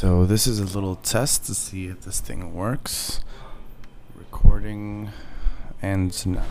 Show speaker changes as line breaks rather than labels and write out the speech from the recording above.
So this is a little test to see if this thing works. Recording ends now.